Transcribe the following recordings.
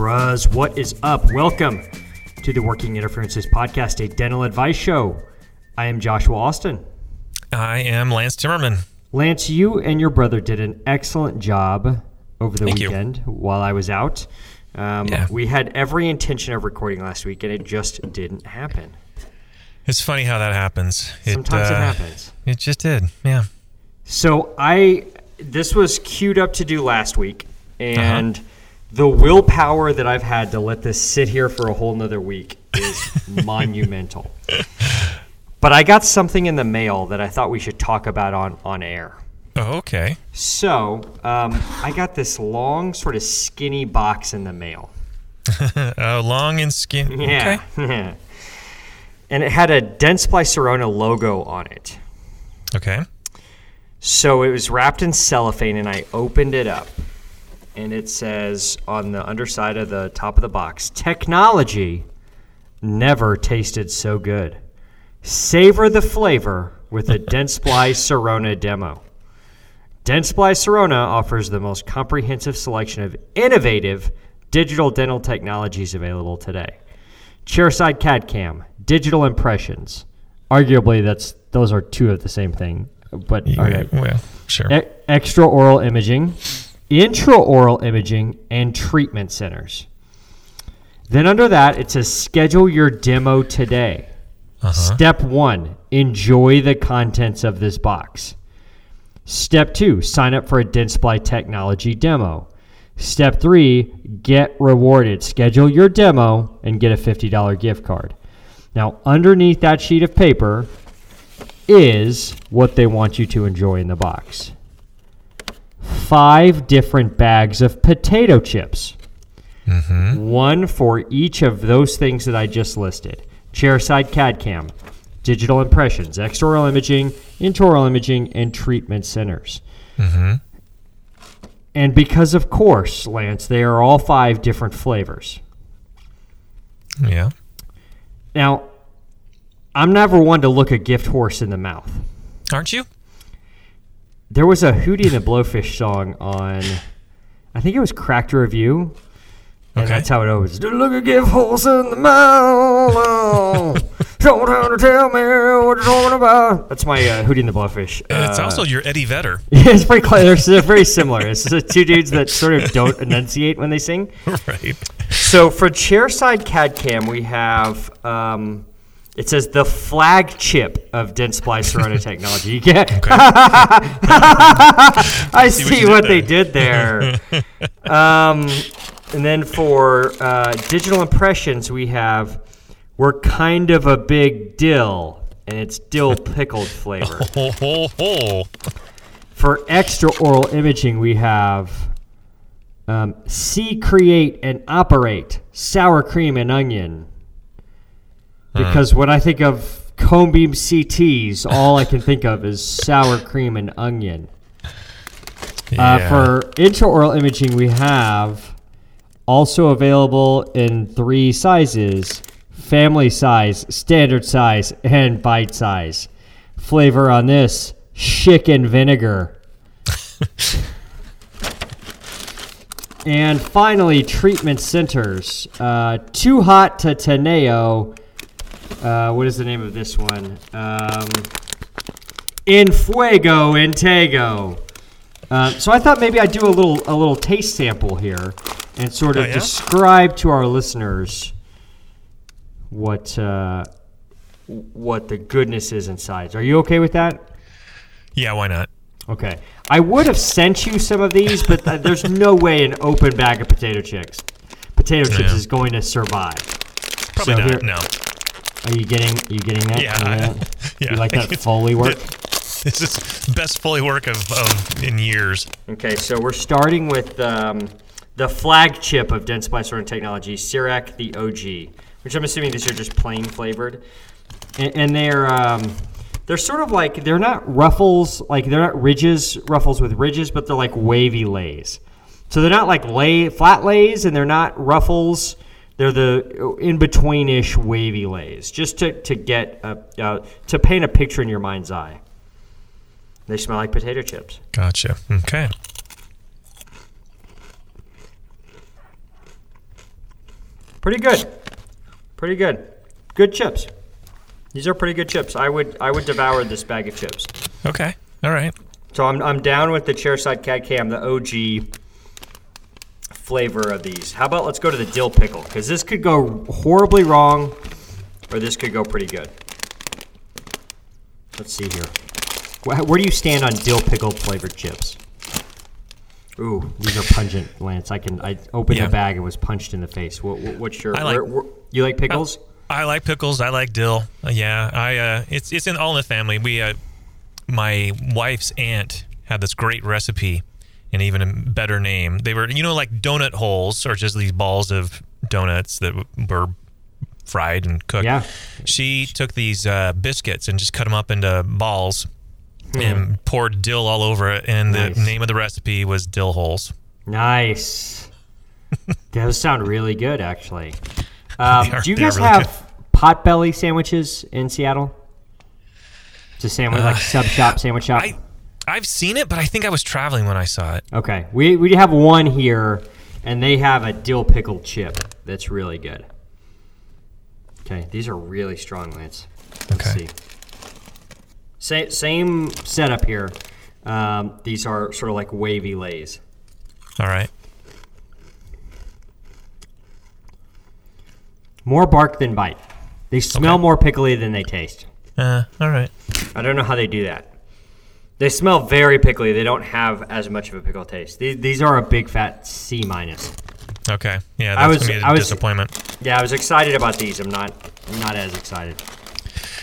Bros, what is up? Welcome to the Working Interferences Podcast, a dental advice show. I am Joshua Austin. I am Lance Timmerman. Lance, you and your brother did an excellent job over the Thank you. weekend while I was out. Um, Yeah. We had every intention of recording last week, and it just didn't happen. It's funny how that happens. Sometimes it uh, happens. It just did. Yeah. So I this was queued up to do last week, and Uh-huh. The willpower that I've had to let this sit here for a whole nother week is monumental. But I got something in the mail that I thought we should talk about on on air. Oh, okay. So um, I got this long, sort of skinny box in the mail. Uh, long and skinny. Yeah. Okay. and it had a Dentsply Sirona logo on it. Okay. So it was wrapped in cellophane, and I opened it up, and it says on the underside of the top of the box, "Technology never tasted so good. Savor the flavor with a Dentsply Sirona demo." Dentsply Sirona offers the most comprehensive selection of innovative digital dental technologies available today. Chairside CAD CAM, digital impressions. Arguably, that's those are two of the same thing, but Yeah. Well, sure. E- extra oral imaging, intraoral imaging, and treatment centers. Then under that, it says schedule your demo today. Uh-huh. Step one, enjoy the contents of this box. Step two, sign up for a Dentsply technology demo. Step three, get rewarded. Schedule your demo and get a $50 gift card. Now, underneath that sheet of paper is what they want you to enjoy in the box five different bags of potato chips. Mm-hmm. One for each of those things that I just listed chairside CAD CAM, digital impressions, extraoral imaging, intraoral imaging, and treatment centers. Mm-hmm. And because, of course, Lance, they are all five different flavors. Yeah. Now, I'm never one to look a gift horse in the mouth. Aren't you? There was a Hootie and the Blowfish song on, I think it was Cracked Rear View. And Okay. that's how it always do. Look a gift horse in the mouth. Don't have to tell me what you're talking about. That's my uh, Hootie and the Blowfish. it's Uh, also your Eddie Vedder. it's pretty close. They're, very similar. It's the two dudes that sort of don't enunciate when they sing. right. So for chairside CAD cam, we have um, it says the flagship of Dentsply Sirona technology. You get, I See see, what what, you they did did there. um, and then for uh, digital impressions, we have we're kind of a big dill, and it's dill pickled flavor. For extra oral imaging, we have um, see, create, and operate sour cream and onion. Because when I think of cone beam CTs, all I can think of is sour cream and onion. Yeah. Uh, for intraoral imaging, we have also available in three sizes family size, standard size, and bite size. Flavor on this chicken vinegar. and finally, treatment centers. Uh, too hot to Teneo. Uh, what is the name of this one? Um, in Fuego Intego. Uh, so I thought maybe I'd do a little a little taste sample here and sort of Oh, yeah? describe to our listeners what uh, what the goodness is inside. Are you okay with that? yeah, why not? Okay. I would have sent you some of these, but th- there's no way an open bag of potato chips potato chips Yeah. is going to survive. Probably So not. here- No. Are you getting are you getting that? Yeah, Can you I- that? yeah. You like that Foley work? This is the best Foley work of, of in years. Okay, so we're starting with um, the flagship of Dentsply Sirona Technology, CEREC the OG, which I'm assuming these are just plain flavored, and, and they're um, they're sort of like they're not ruffles, like they're not ridges, ruffles with ridges, but they're like wavy lays. So they're not like lay flat lays, and they're not ruffles. They're the in betweenish wavy lays, just to to get a, uh, to paint a picture in your mind's eye. They smell like potato chips. Gotcha. Okay. Pretty good. Pretty good. Good chips. These are pretty good chips. I would I would devour this bag of chips. Okay. All right. So I'm, I'm down with the chairside CAD CAM, the OG flavor of these. How about let's go to the dill pickle because this could go horribly wrong, or this could go pretty good. Let's see here. Where, where do you stand on dill pickle flavored chips? Ooh, these are pungent, Lance. I can. I opened Yeah. the bag and was punched in the face. What, what- what's your? I like- where- where- you like pickles? I like pickles. I like dill. Uh, yeah, I. Uh, it's it's in all in the family. We, uh, my wife's aunt had this great recipe, and even a better name. They were, you know, like donut holes, or just these balls of donuts that were fried and cooked. Yeah. She took these uh, biscuits and just cut them up into balls. And poured dill all over it, and Nice. the name of the recipe was dill holes. Nice. Those sound really good, actually. Um, are- do you guys really have potbelly sandwiches in Seattle? It's a sandwich like sub shop, sandwich shop. Uh, I, I've seen it, but I think I was traveling when I saw it. okay, we we have one here, and they have a dill pickle chip that's really good. Okay, these are really strong, Lance. Let's Okay. see. Same same setup here. Um, these are sort of like wavy lays. All right. More bark than bite. They smell Okay. more pickly than they taste. Uh, all right. I don't know how they do that. They smell very pickly. They don't have as much of a pickle taste. These, these are a big fat C minus. Okay. Yeah, I that's was- gonna be a I was- disappointment. Yeah, I was excited about these. I'm not. I'm not as excited.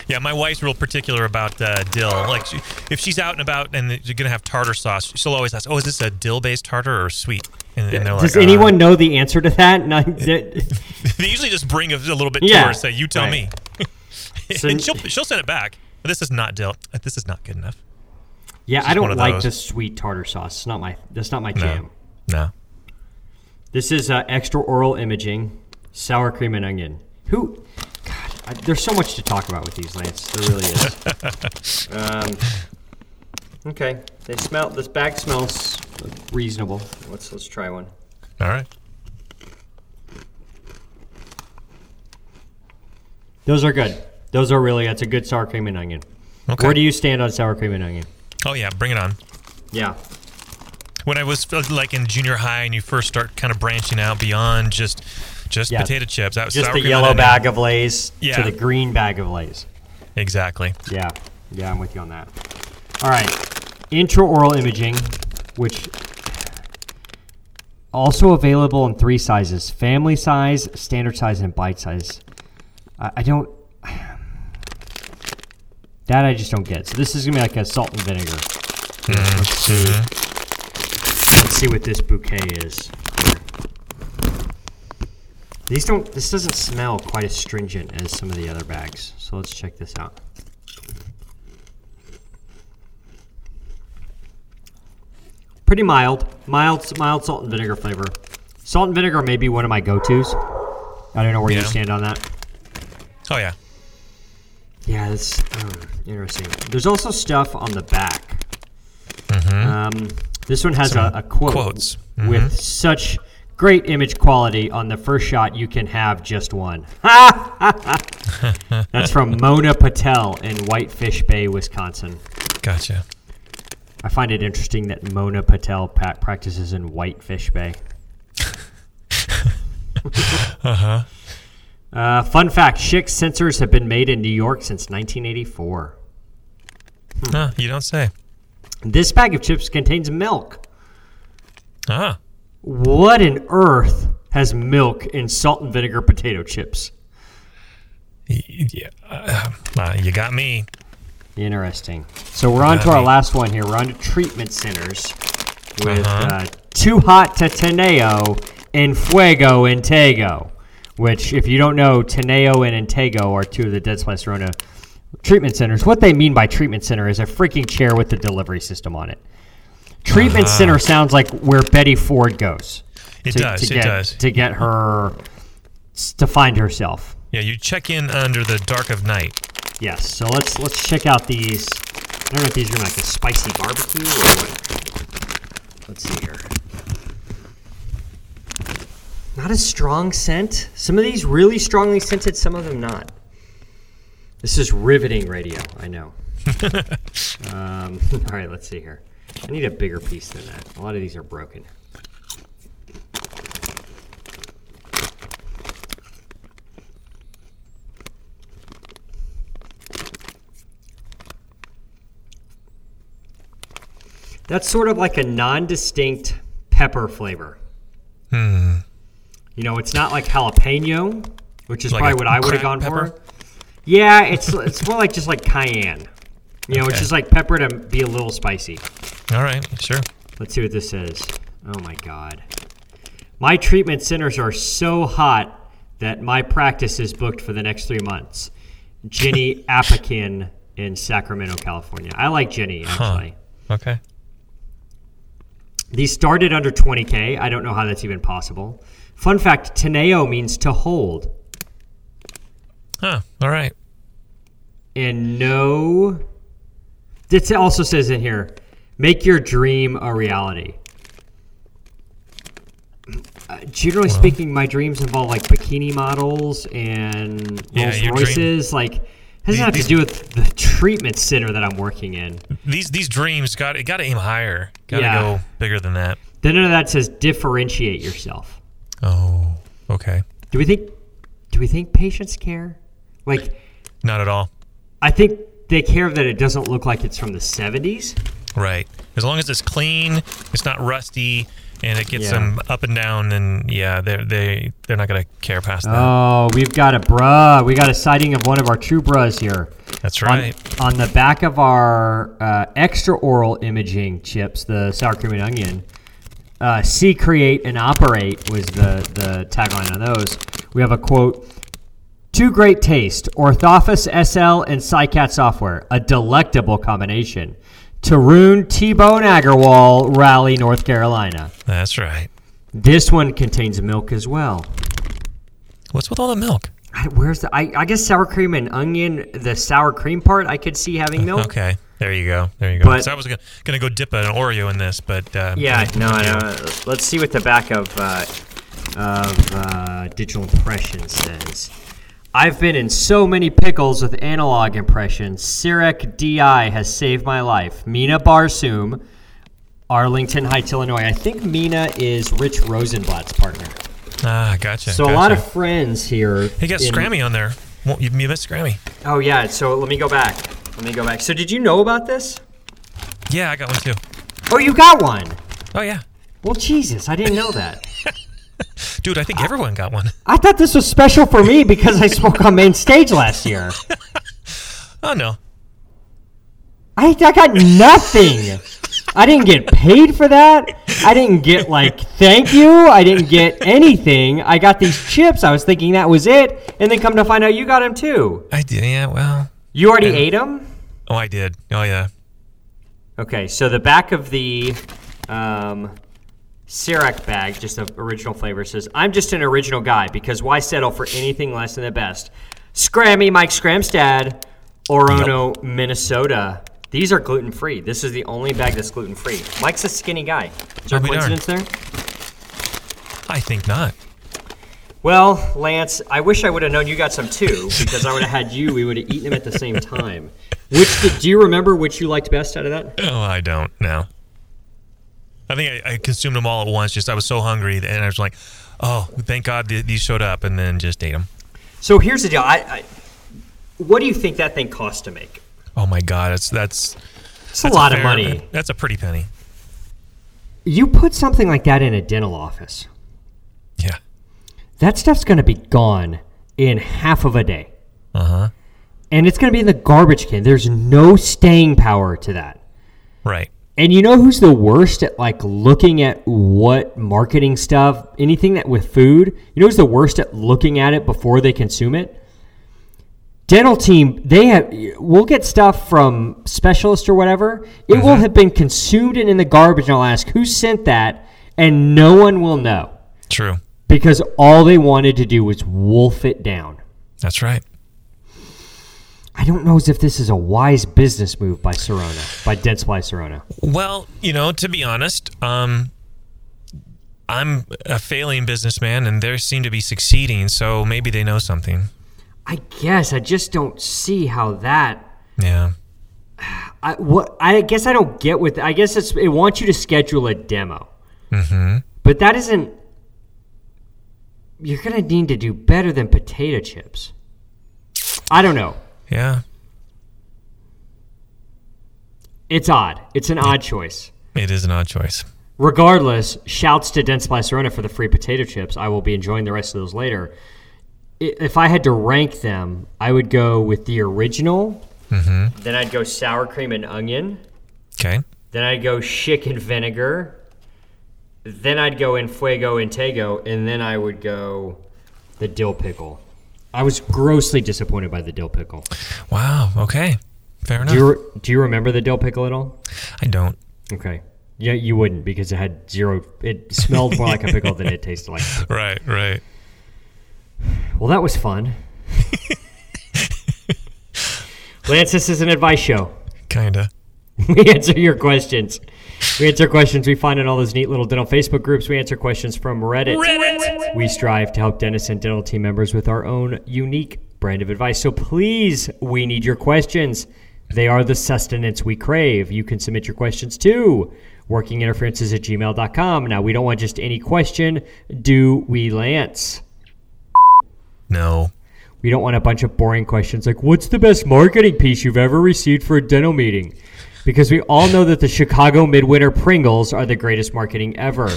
Yeah, my wife's real particular about uh, dill. Like, she, if she's out and about and you're gonna have tartar sauce, she'll always ask, "Oh, is this a dill-based tartar or sweet?" And, and they're Does like, uh, anyone know the answer to that? No, They usually just bring a, a little bit Yeah, to her, and say, "You tell right. me," So- and she'll she'll send it back. This is not dill. Uh, This is not good enough. Yeah, I don't like those. the sweet tartar sauce. It's not my. That's not my No, jam. no. This is uh, extra oral imaging, sour cream and onion. Who? God, I, there's so much to talk about with these, Lance. There really is. um, okay, they smell. This bag smells reasonable. Let's let's try one. All right. Those are good. Those are really. That's a good sour cream and onion. Okay. Where do you stand on sour cream and onion? Oh yeah, bring it on. Yeah. When I was uh, like in junior high and you first start kind of branching out beyond just just Yeah. potato chips, that was Just the yellow bag of Lay's Yeah. to the green bag of Lay's. Exactly. Yeah, yeah, I'm with you on that. All right, intraoral imaging, which also available in three sizes: family size, standard size, and bite size. I, I don't. That I just don't get. So this is gonna be like a salt and vinegar. Hmm. Let's see. Hmm. Let's see what this bouquet is. These don't. This doesn't smell quite as stringent as some of the other bags. So let's check this out. Pretty mild, mild, mild salt and vinegar flavor. Salt and vinegar may be one of my go-tos. I don't know where you stand on that. Oh yeah. Yeah, that's um, interesting. There's also stuff on the back. Um, this one has a, a quote quotes. with such great image quality. On the first shot, you can have just one. That's from Mona Patel in Whitefish Bay, Wisconsin. Gotcha. I find it interesting that Mona Patel practices in Whitefish Bay. Uh-huh. Uh, fun fact: Schick sensors have been made in New York since 1984. Huh, you don't say. This bag of chips contains milk. Ah. What on earth has milk in salt and vinegar potato chips? Yeah. Uh, uh, you got me. Interesting. So we're on to our last one here. We're on to treatment centers. with Uh-huh. uh, Too Hot to Teneo and Fuego Intego, which, if you don't know, Teneo and Intego are two of the Dentsply Sirona treatment centers. What they mean by treatment center is a freaking chair with the delivery system on it. Treatment uh-huh. center sounds like where Betty Ford goes. It to, does, To it get, does. To get her, to find herself. Yeah, you check in under the dark of night. Yes. So let's let's check out these. I don't know if these are like a spicy barbecue or what. Let's see here. Not a strong scent. Some of these really strongly scented. Some of them not. This is riveting radio. I know. um, all right. Let's see here. I need a bigger piece than that. A lot of these are broken. That's sort of like a non-distinct pepper flavor. Hmm. You know, it's not like jalapeno, which is Like probably what I would have gone pepper? for. Yeah, it's it's more like just like cayenne. You know, it's Okay. just like pepper to be a little spicy. All right, sure. Let's see what this says. Oh my god. My treatment centers are so hot that my practice is booked for the next three months. Jenny Apakin in Sacramento, California. I like Jenny actually. Okay. These started under 20k. I don't know how that's even possible. Fun fact: Teneo means to hold, Huh. All right. and no. It also says in here, make your dream a reality. Uh, generally speaking, my dreams involve like bikini models and Rolls Royces. Like, doesn't have to do with the treatment center that I'm working in. These these dreams got got to aim higher. Got to Yeah. go bigger than that. Then under that says differentiate yourself. Oh. Okay. Do we think? Do we think patients care? Like, Not at all. I think they care that it doesn't look like it's from the 70s. Right. As long as it's clean, it's not rusty, and it gets Yeah. them up and down, then yeah, they're they they're not gonna care past that. Oh, we've got a bruh. We got a sighting of one of our true bruhs here. That's On- right. On, the back of our uh, extra oral imaging chips, the sour cream and onion, uh, see, create, and operate was the, the tagline on those. We have a quote To great taste, Orthophos SL and SICAT software, a delectable combination. Tarun T Bone Agarwal, Raleigh, North Carolina. That's right. This one contains milk as well. What's with all the milk? I, where's the? I, I guess sour cream and onion. The sour cream part, I could see having milk. Okay. There you go. There you go. But- so I was gonna, gonna go dip an Oreo in this, but uh, Yeah, no, no. Let's see what the back of uh, of uh, digital impression says. I've been in so many pickles with analog impressions. CEREC DI has saved my life. Mina Barsoom, Arlington Heights, Illinois. I think Mina is Rich Rosenblatt's partner. Ah, gotcha. So a lot of friends here. He got in- Scrammy on there. You, you missed Scrammy. Oh yeah. So let me go back. Let me go back. So did you know about this? Yeah, I got one too. Oh, you got one. Oh yeah, Well, Jesus, I didn't know that. dude. I think everyone got one. I thought this was special for me because I spoke on main stage last year. Oh no. I, I got nothing. I didn't get paid for that. I didn't get like thank you. I didn't get anything. I got these chips. I was thinking that was it, and then come to find out you got them too. I did. Yeah. Well. You already ate them. Oh, I did. Oh yeah. Okay, so the back of the um, CEREC bag, just the original flavor, says, I'm just an original guy because why settle for anything less than the best? Scrammy Mike Scramstad, Orono, Minnesota. These are gluten free. This is the only bag that's gluten free. Mike's a skinny guy. Is there a I'll be darned. coincidence there? I think not. Well, Lance, I wish I would have known you got some too because I would have had you. We would have eaten them at the same time. Which did, do you remember which you liked best out of that? Oh, I don't. No. I think I, I consumed them all at once. Just I was so hungry, and I was like, "Oh, thank God these showed up," and then just ate them. So here's the deal. I, I, what do you think that thing costs to make? Oh my God, it's that's It's a lot of fair- money. That's a pretty penny. You put something like that in a dental office, Yeah. That stuff's going to be gone in half of a day. Uh huh. And it's going to be in the garbage can. There's no staying power to that. Right. And you know who's the worst at like looking at what marketing stuff, anything that with food, you know who's the worst at looking at it before they consume it? Dental team, they have we'll get stuff from specialists or whatever. It will have been consumed and in the garbage and I'll ask who sent that and no one will know True. Because all they wanted to do was wolf it down. That's right. I don't know as if this is a wise business move by Sirona, by Dentsply Sirona. Well, you know, to be honest, um, I'm a failing businessman, and they seem to be succeeding. So maybe they know something. I guess I just don't see how that. Yeah. I what I guess I don't get with. I guess it's it wants you to schedule a demo, Mm-hmm. but that isn't. You're gonna need to do better than potato chips. I don't know. Yeah. It's odd. It's an odd choice. It is an odd choice. Regardless, shouts to Dentsply Sirona for the free potato chips. I will be enjoying the rest of those later. If I had to rank them, I would go with the original. Mm-hmm. Then I'd go sour cream and onion. Okay. Then I'd go chicken vinegar. Then I'd go in fuego intego, and then I would go the dill pickle. I was grossly disappointed by the dill pickle. Wow. Okay. Fair enough. Do you, do you remember the dill pickle at all? I don't. Okay. Yeah, you wouldn't because it had zero. It smelled more like a pickle than it tasted like. Right. Right. Well, that was fun. Lance, this is an advice show. Kinda. We answer your questions. We answer questions we find in all those neat little dental Facebook groups. We answer questions from Reddit. Reddit. We strive to help dentists and dental team members with our own unique brand of advice. So please, we need your questions. They are the sustenance we crave. You can submit your questions to workinginterferences at gmail.com. Now, we don't want just any question, do we, Lance? No. We don't want a bunch of boring questions like, what's the best marketing piece you've ever received for a dental meeting? Because we all know that the Chicago Midwinter Pringles are the greatest marketing ever.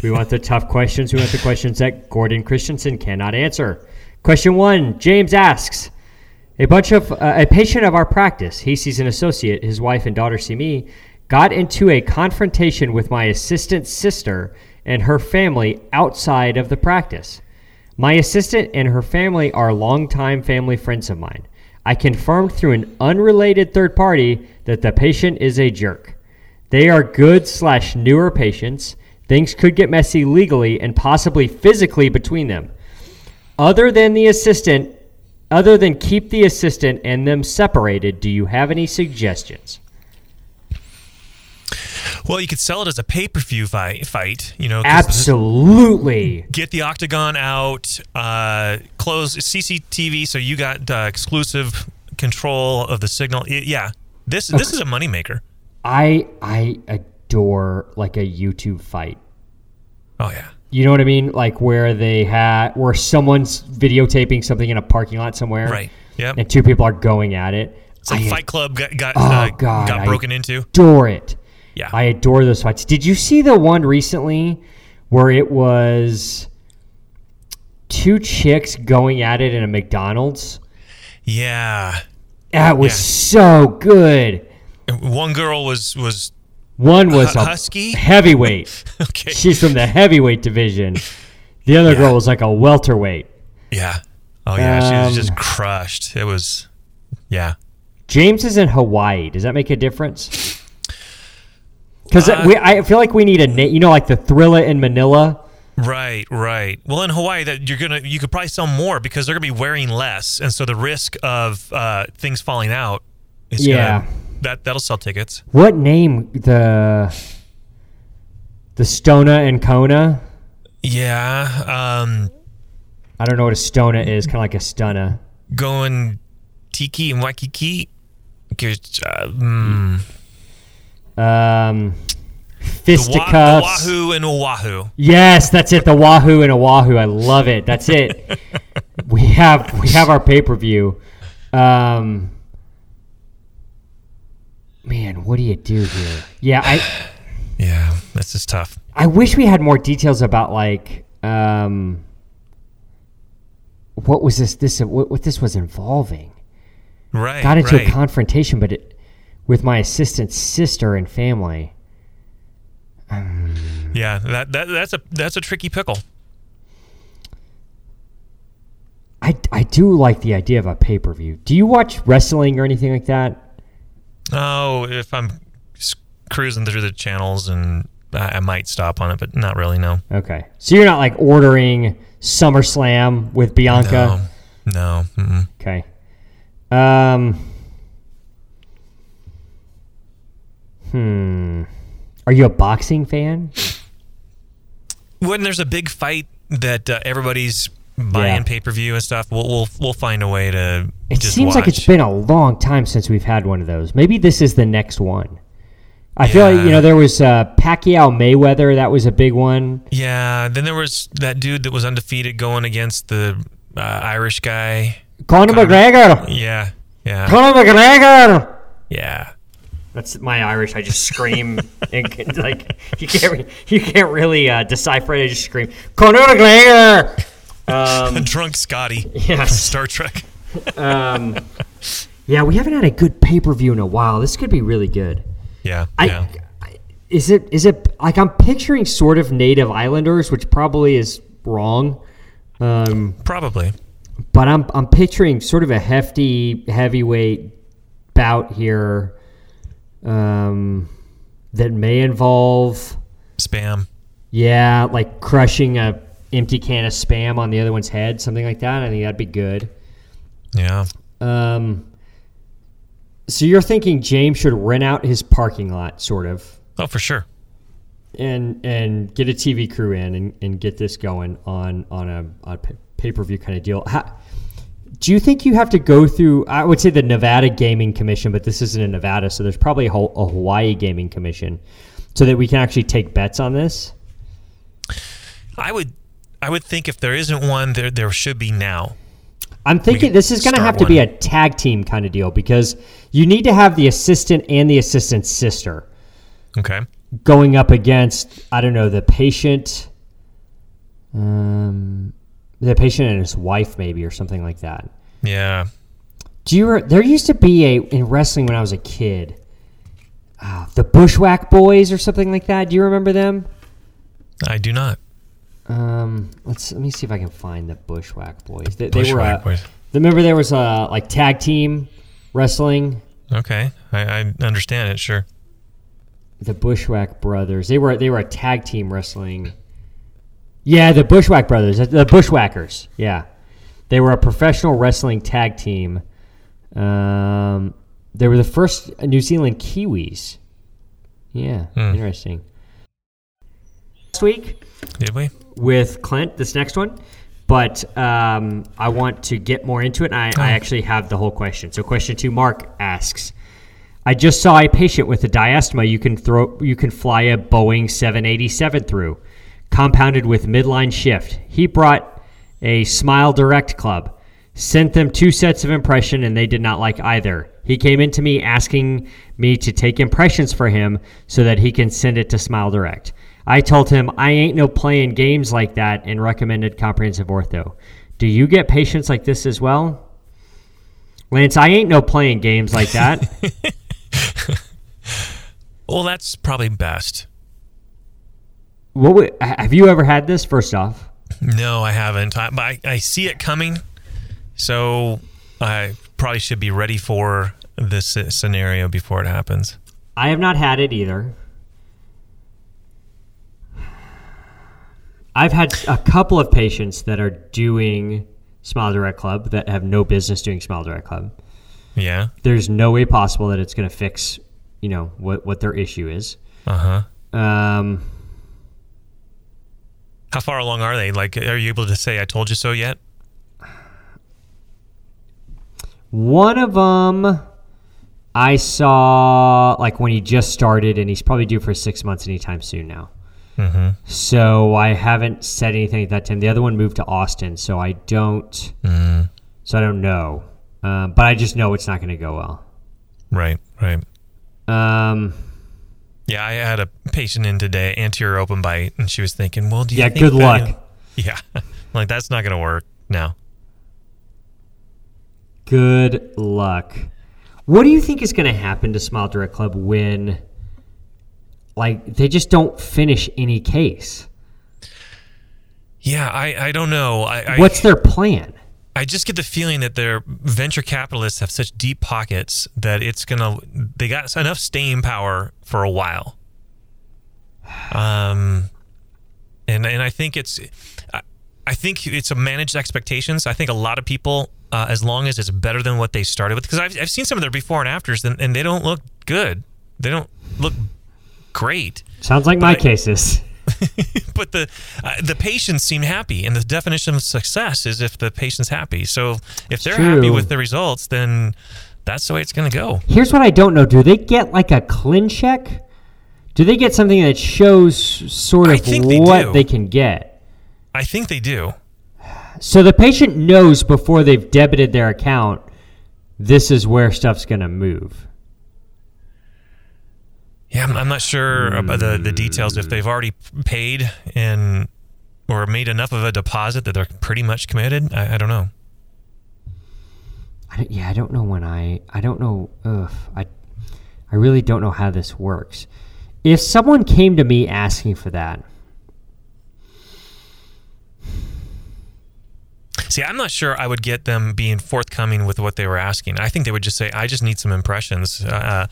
we want the tough questions. We want the questions that Gordon Christensen cannot answer. Question one James asks, a bunch of uh, a patient of our practice, he sees an associate, his wife and daughter see me, got into a confrontation with my assistant's sister and her family outside of the practice. My assistant and her family are longtime family friends of mine. I confirmed through an unrelated third party that the patient is a jerk. They are good slash newer patients. Things could get messy legally and possibly physically between them. Other than the assistant, other than keep the assistant and them separated, do you have any suggestions? Well, you could sell it as a pay-per-view fight. Fight. You know. Absolutely. Get the octagon out. Uh, close CCTV, so you got uh, exclusive control of the signal. Yeah. This this is a moneymaker. I I adore like a YouTube fight. Oh yeah. You know what I mean? Like where they had where someone's videotaping something in a parking lot somewhere, Right. Yeah, And two people are going at it. Some I Fight Club got got, Oh, uh, God, got I- broken into. adore it. Yeah. I adore those fights. Did you see the one recently where it was two chicks going at it in a McDonald's? yeah. That was Yeah. so good. One girl was was One was a husky? heavyweight. okay. She's from the heavyweight division. The other Yeah. girl was like a welterweight. Yeah. Oh yeah. she was Um, just crushed. It was. Yeah. James is in Hawaii. Does that make a difference? Because Uh, we, I feel like we need a name. You know, like the Thrilla in Manila. Right, right. Well, in Hawaii, that you're gonna you could probably sell more because they're gonna be wearing less, and so the risk of uh, things falling out is Yeah. gonna, that that'll sell tickets. What name the the Stona and Kona? Yeah, um, I don't know what a Stona is. Kind of like a Stunna. going Tiki and Waikiki. Uh, mm, Um, the, Wa- fisticuffs. the Wahoo and Oahu. Yes, that's it. The Wahoo and Oahu. I love it. That's it. we have we have our pay per view. Um, man, what do you do here? Yeah, I Yeah, this is tough. I wish we had more details about like um, what was this this what, what this was involving. Right, Got into right. a confrontation, but it with my assistant's sister and family. Yeah, that, that that's a that's a tricky pickle. I, I do like the idea of a pay per view. Do you watch wrestling or anything like that? Oh, if I'm cruising through the channels and I, I might stop on it, but not really. No. Okay. So you're not like ordering SummerSlam with Bianca? No. No. Mm-mm. Okay. Um. Hmm. Are you a boxing fan? When there's a big fight that uh, everybody's buying Yeah. pay per view and stuff, we'll we'll we'll find a way to. It seems like it's been a long time since we've had one of those. Maybe this is the next one. I feel like you know there was uh, Pacquiao Mayweather. That was a big one. Yeah. Then there was that dude that was undefeated going against the uh, Irish guy. Conor Conor- McGregor. Yeah. Yeah. Conor McGregor. Yeah. That's my Irish. I just scream and like you can't you can't really uh, decipher it. I just scream Conor. Um, Drunk Scotty yes. Star Trek. Um, yeah, we haven't had a good pay per view in a while. This could be really good. Yeah. I, yeah. I is it is it like I'm picturing sort of Native Islanders, which probably is wrong. Um, Probably. but I'm I'm picturing sort of a hefty heavyweight bout here um, that may involve Spam. yeah, like crushing a empty can of spam on the other one's head, something like that. I think that'd be good. Yeah. Um, so you're thinking James should rent out his parking lot, sort of, Oh, for sure. and and get a TV crew in and, and get this going on on a, a pay per view kind of deal. How, do you think you have to go through? I would say the Nevada Gaming Commission, but this isn't in Nevada, so there's probably a, whole, a Hawaii Gaming Commission, so that we can actually take bets on this. I would I would think if there isn't one, there there should be now. I'm thinking this is going to have to be a tag team kind of deal because you need to have the assistant and the assistant's sister. Okay. going up against I don't know the patient, um, the patient and his wife maybe or something like that. Yeah. Do you? Re- there used to be a in wrestling when I was a kid, uh, the Bushwhack Boys or something like that. Do you remember them? I do not. Um, let's let me see if I can find the Bushwhack Boys. They, they were. Bushwhack Uh, Boys. remember there was a like tag team wrestling. Okay. I, I understand it, sure. the Bushwhack brothers. They were they were a tag team wrestling. Yeah, the Bushwhack brothers, the Bushwhackers. Yeah, they were a professional wrestling tag team. Um, they were the first New Zealand Kiwis. Yeah, Hmm. interesting. Last week Did we? with Clint, this next one, but um, I want to get more into it. And I, I actually have the whole question. So, question two, Mark asks. I just saw a patient with a diastema you can throw you can fly a Boeing 787 through, compounded with midline shift. He brought a Smile Direct Club, sent them two sets of impression and they did not like either. He came into me asking me to take impressions for him so that he can send it to Smile Direct. I told him I ain't no playing games like that and recommended comprehensive ortho. Do you get patients like this as well? Lance, I ain't no playing games like that. Well, that's probably best. What would, have you ever had this? First off, No, I haven't. I, but I, I see it coming, so I probably should be ready for this scenario before it happens. I have not had it either. I've had a couple of patients that are doing Smile Direct Club that have no business doing Smile Direct Club. Yeah. There's no way possible that it's going to fix, you know, what what their issue is. Uh huh. Um, How far along are they? Like, are you able to say "I told you so" yet? One of them I saw like when he just started, and he's probably due for six months anytime soon now. Mm-hmm. So I haven't said anything at that time. The other one moved to Austin, so I don't. Mm, So I don't know, um, but I just know it's not going to go well. right. Right. Um, Yeah, I had a patient in today, anterior open bite, and she was thinking, "Well, do you yeah, good luck. Yeah, like that's not going to work. No. Good luck. What do you think is going to happen to Smile Direct Club when like they just don't finish any case. Yeah, I, I don't know. I, I, What's their plan? I just get the feeling that their venture capitalists have such deep pockets that it's gonna they got enough staying power for a while. Um, and and I think it's I, I think it's a managed expectations. I think a lot of people, uh, as long as it's better than what they started with, because I've I've seen some of their before and afters, and, and they don't look good. They don't look great. Sounds like my I- cases. but the uh, the patients seem happy, and the definition of success is if the patient's happy. So if they're happy with the results, then that's the way it's going to go. Here's what I don't know: Do they get like a clean check? Do they get something that shows sort of they what do. they can get? I think they do. So the patient knows before they've debited their account, this is where stuff's going to move. Yeah, I'm, I'm not sure about the, the details. If they've already paid and or made enough of a deposit that they're pretty much committed, I, I don't know. I don't, yeah, I don't know when I. I don't know. Ugh, I, I really don't know how this works. If someone came to me asking for that, See, I'm not sure I would get them being forthcoming with what they were asking. I think they would just say, "I just need some impressions," uh,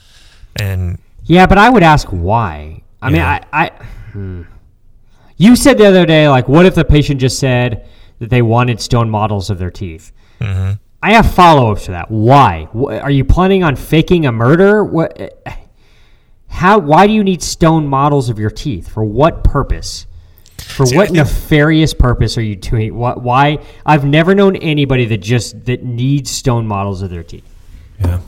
and yeah, but I would ask why. I mean, I. I hmm. You said the other day, like, what if the patient just said that they wanted stone models of their teeth? mm-hmm. I have follow ups to that. Why? Wh- Are you planning on faking a murder? What? How? Why do you need stone models of your teeth? For what purpose? For See, what nefarious purpose are you doing? What? Why? I've never known anybody that just that needs stone models of their teeth. Yeah,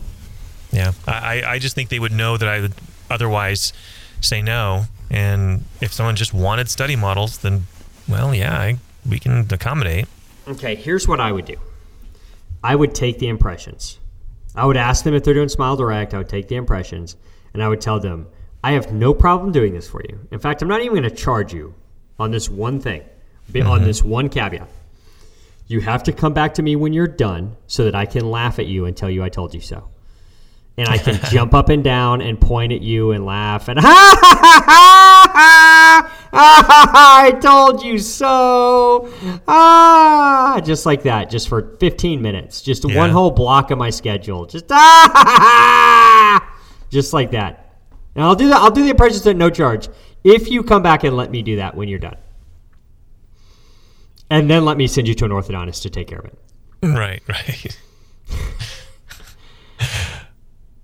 yeah. I, I- I just think they would know that I would otherwise say no. And if someone just wanted study models, then well, yeah, I, we can accommodate. Okay, here's what I would do. I would take the impressions. I would ask them if they're doing Smile Direct. I would take the impressions, and I would tell them, I have no problem doing this for you. In fact, I'm not even going to charge you on this one thing, be- on mm-hmm. this one caveat. You have to come back to me when you're done so that I can laugh at you and tell you I told you so. And I can jump up and down and point at you and laugh and ha ha ha ha ha ha ha I told you so. Ah just like that just for 15 minutes just Yeah. one whole block of my schedule just ah just like that. And I'll do that I'll do the impressions at no charge. If you come back and let me do that when you're done. And then let me send you to an orthodontist to take care of it. Right, right.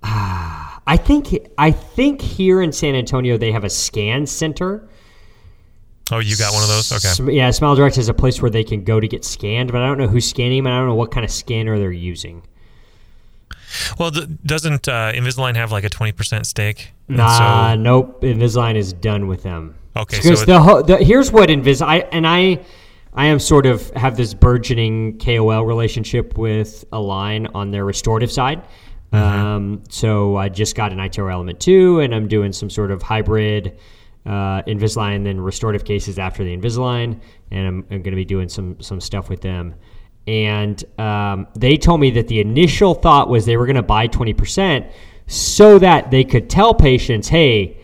I think I think here in San Antonio they have a scan center. Oh, you got one of those? Okay. Yeah, Smile Direct is a place where they can go to get scanned, but I don't know who's scanning them. and I don't know what kind of scanner they're using. Well, th- doesn't uh, Invisalign have like a twenty percent stake? Nah, so- nope. Invisalign is done with them. Okay, because so the, ho- the here's what Invis I and I I am sort of have this burgeoning KOL relationship with Align on their restorative side. Mm-hmm. Um, so I just got an iTero Element 2 and I'm doing some sort of hybrid uh, Invisalign and then restorative cases after the Invisalign, and I'm, I'm going to be doing some some stuff with them. And um, they told me that the initial thought was they were going to buy 20% so that they could tell patients, hey,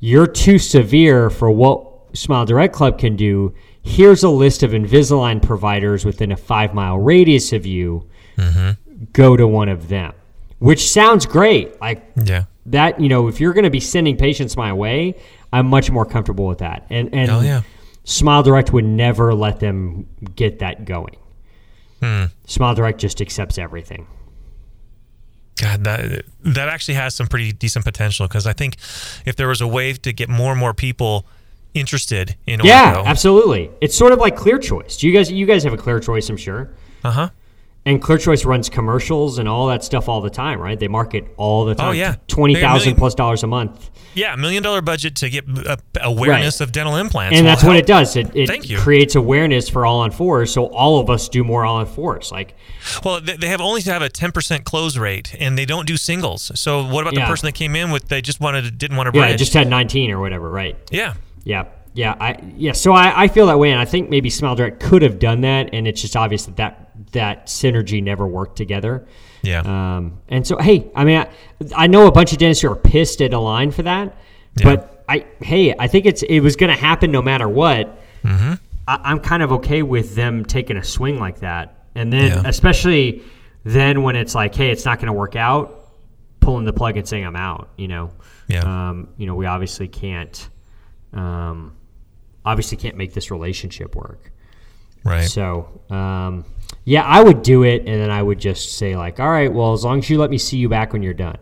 you're too severe for what Smile Direct Club can do. Here's a list of Invisalign providers within a five mile radius of you. Go to one of them, which sounds great. Like yeah. that, you know, if you're going to be sending patients my way, I'm much more comfortable with that. And and Oh, yeah. Smile Direct would never let them get that going. Hmm. Smile Direct just accepts everything. God, that that actually has some pretty decent potential because I think if there was a way to get more and more people interested in Yeah, ortho, absolutely. It's sort of like Clear Choice. Do you guys you guys have a Clear Choice, I'm sure. uh huh, And Clear Choice runs commercials and all that stuff all the time, right? They market all the time. Oh, yeah. twenty They got a thousand plus dollars a month, yeah, million dollar budget to get uh, awareness of dental implants, and that's what it does. It, it Thank you. creates awareness for all on fours, so all of us do more all on fours. Like, Well, they they have only to have a ten percent close rate, and they don't do singles. So what about Yeah. the person that came in with they just wanted to, didn't want to yeah, bridge? it just had nineteen or whatever, right? yeah, Yeah, yeah, I yeah. So I, I feel that way, and I think maybe Smile Direct could have done that, and it's just obvious that that, that synergy never worked together. yeah, Um, and so, hey, I mean, I, I know a bunch of dentists who are pissed at Align for that, Yeah. but I hey, I think it's it was going to happen no matter what. Mm-hmm. I, I'm kind of okay with them taking a swing like that, and then Yeah. especially then when it's like, hey, it's not going to work out, pulling the plug and saying I'm out. You know, Yeah. um, you know, we obviously can't, um, obviously can't make this relationship work. Right. So, um, yeah, I would do it, and then I would just say like, all right, well, as long as you let me see you back when you're done,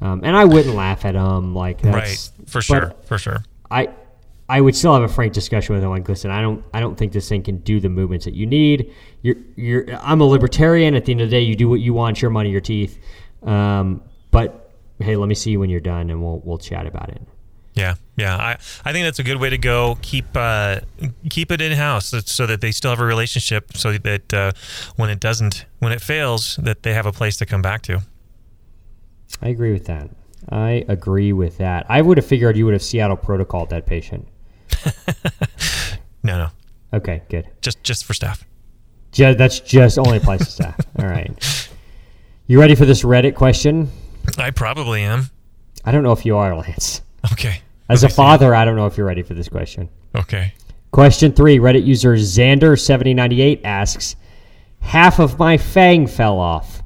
um, and I wouldn't laugh at them like that's, right. For sure. For sure. I, I would still have a frank discussion with them. Like, listen, I don't, I don't think this thing can do the movements that you need. You're, you're. I'm a libertarian. At the end of the day, you do what you want. Your money, your teeth. Um, but hey, let me see you when you're done, and we'll, we'll chat about it. Yeah, yeah. I, I think that's a good way to go. Keep uh, keep it in house so- that they still have a relationship. So that uh, when it doesn't, when it fails, that they have a place to come back to. I agree with that. I agree with that. I would have figured you would have Seattle protocol that patient. No, no, Okay, good. just just for staff. Ju- that's just only applies to staff. All right. You ready for this Reddit question? I probably am. I don't know if you are, Lance. Okay. As a Let me see. father, I don't know if you're ready for this question. Okay. Question three Reddit user Xander7098 asks Half of my fang fell off.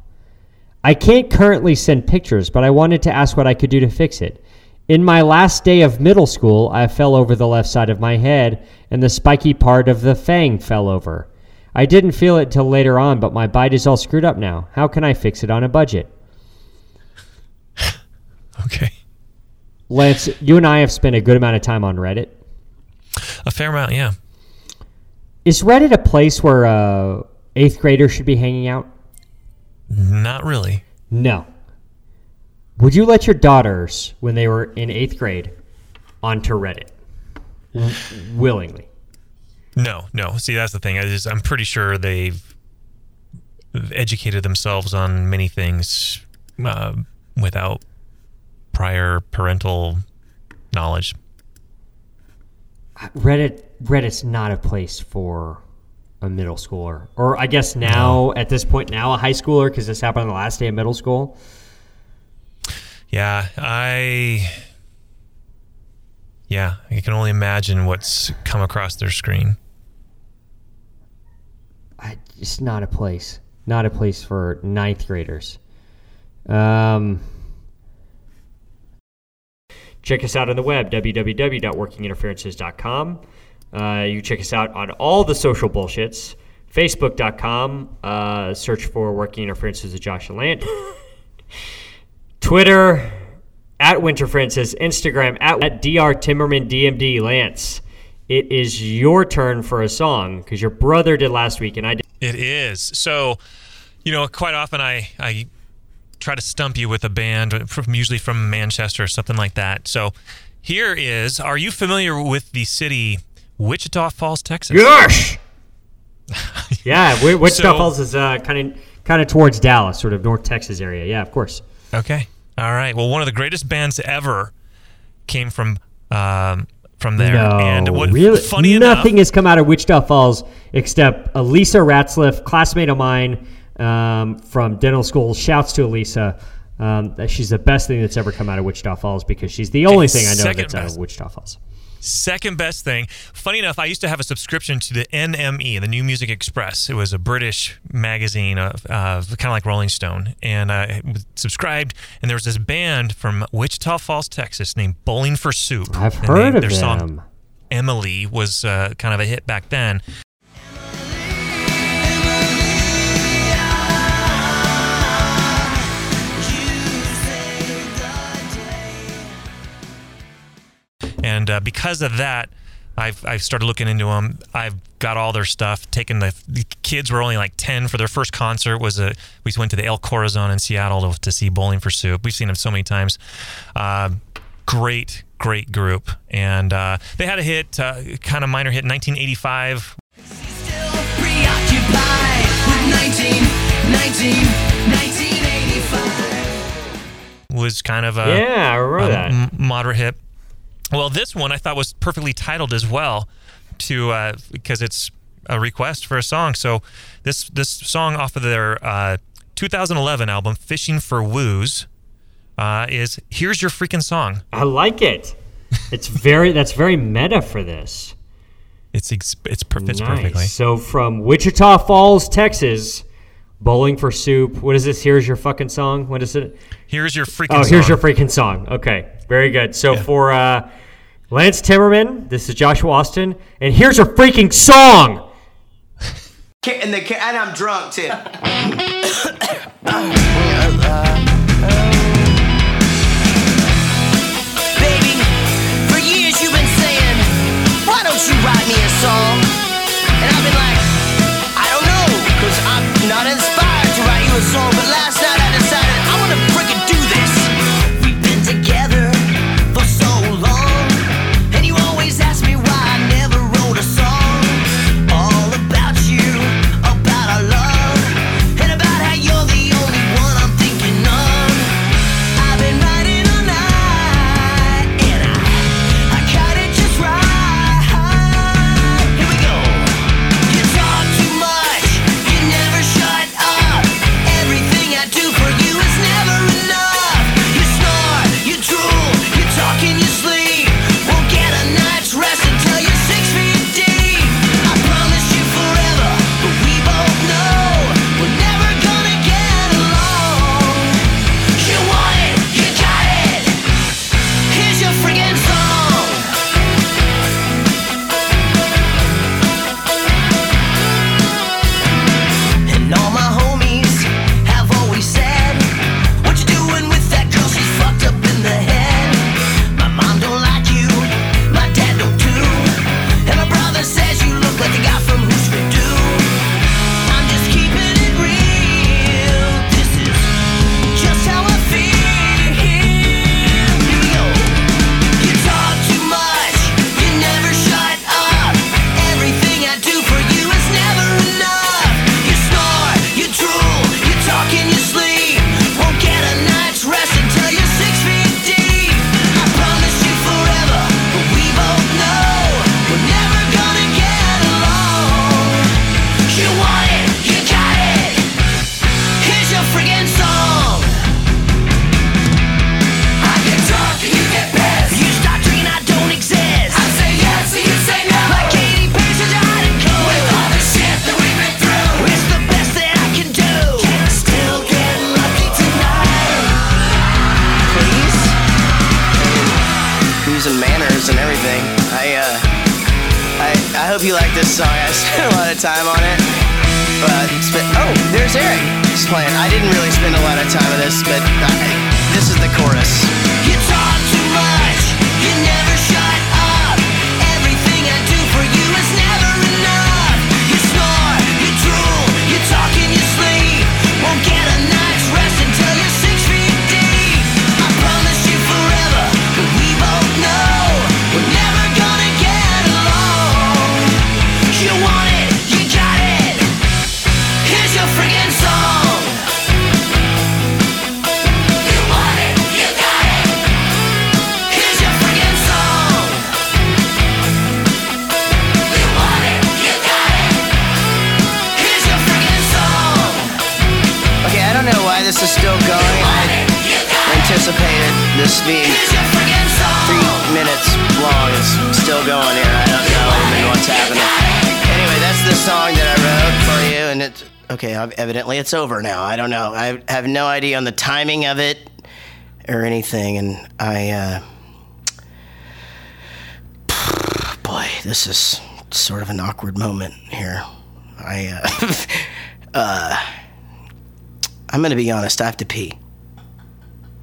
I can't currently send pictures, but I wanted to ask what I could do to fix it. In my last day of middle school, I fell over the left side of my head, and the spiky part of the fang fell over. I didn't feel it till later on, but my bite is all screwed up now. How can I fix it on a budget? Okay. Lance, you and I have spent a good amount of time on Reddit. A fair amount. Yeah. Is Reddit a place where uh, eighth graders should be hanging out? Not really. No. Would you let your daughters, when they were in eighth grade, onto Reddit W- willingly? No, no. See, that's the thing. I just, I'm pretty sure they've educated themselves on many things uh, without prior parental knowledge. Reddit Reddit's not a place for a middle schooler, or I guess now at this point now a high schooler because this happened on the last day of middle school. Yeah, I. Yeah, I can only imagine what's come across their screen. I, it's not a place, not a place for ninth graders. Um, check us out on the web, www.workinginterferences.com. Uh, you check us out on all the social bullshits. Facebook.com, uh, search for Working Interferences with Josh and. Twitter, at Winter Francis, Instagram, at, at Dr. Timmerman DMD Lance. It is your turn for a song because your brother did last week and I did. It is. So, you know, quite often I, I try to stump you with a band, from, usually from Manchester or something like that. So here is Are you familiar with the city Wichita Falls, Texas? Gosh! yeah, Wi- Wichita So- Falls is kind of kind of towards Dallas, sort of North Texas area. Yeah, of course. Okay. All right. Well, one of the greatest bands ever came from um, from there. No, and what really, funny enough nothing enough, has come out of Wichita Falls except Elisa Ratzliff, classmate of mine um, from dental school. Shouts to Elisa. Um, that she's the best thing that's ever come out of Wichita Falls because she's the only thing I know that's out of Wichita Falls. second best thing. Funny enough, I used to have a subscription to the NME, the New Music Express. It was a British magazine, of, uh, kind of like Rolling Stone, and I subscribed. And there was this band from Wichita Falls, Texas, named Bowling for Soup. I've And heard they- of their them. song Emily was uh, kind of a hit back then. And uh, because of that, I've, I've started looking into them. I've got all their stuff. Taken the, the kids were only like ten for their first concert. Was a we went to the El Corazon in Seattle to, to see Bowling for Soup. We've seen them so many times. Uh, great, great group, and uh, they had a hit, uh, kind of minor hit, in 1985 Still preoccupied with 19, 19, 1985. was kind of a yeah, I remember a that. m- moderate hit. Well, this one I thought was perfectly titled as well, to uh, because it's a request for a song. So this this song off of their uh, 2011 album "Fishing for Woos" uh, is "Here's Your Freaking Song." I like it. It's very that's very meta for this. It's ex- it's per- nice. perfectly. So from Wichita Falls, Texas, Bowling for Soup. What is this? Here's your fucking song. What is it? Here's your freaking. Oh, here's song. your freaking song. Okay, very good. So yeah. for uh, Lance Timmerman, this is Joshua Austin, and here's your freaking song. and, the, and I'm drunk too. Baby, for years you've been saying, why don't you write me a song? And I've been like. evidently it's over now. I don't know. I have no idea on the timing of it or anything. And I, uh, boy, this is sort of an awkward moment here. I, uh, uh I'm going to be honest. I have to pee.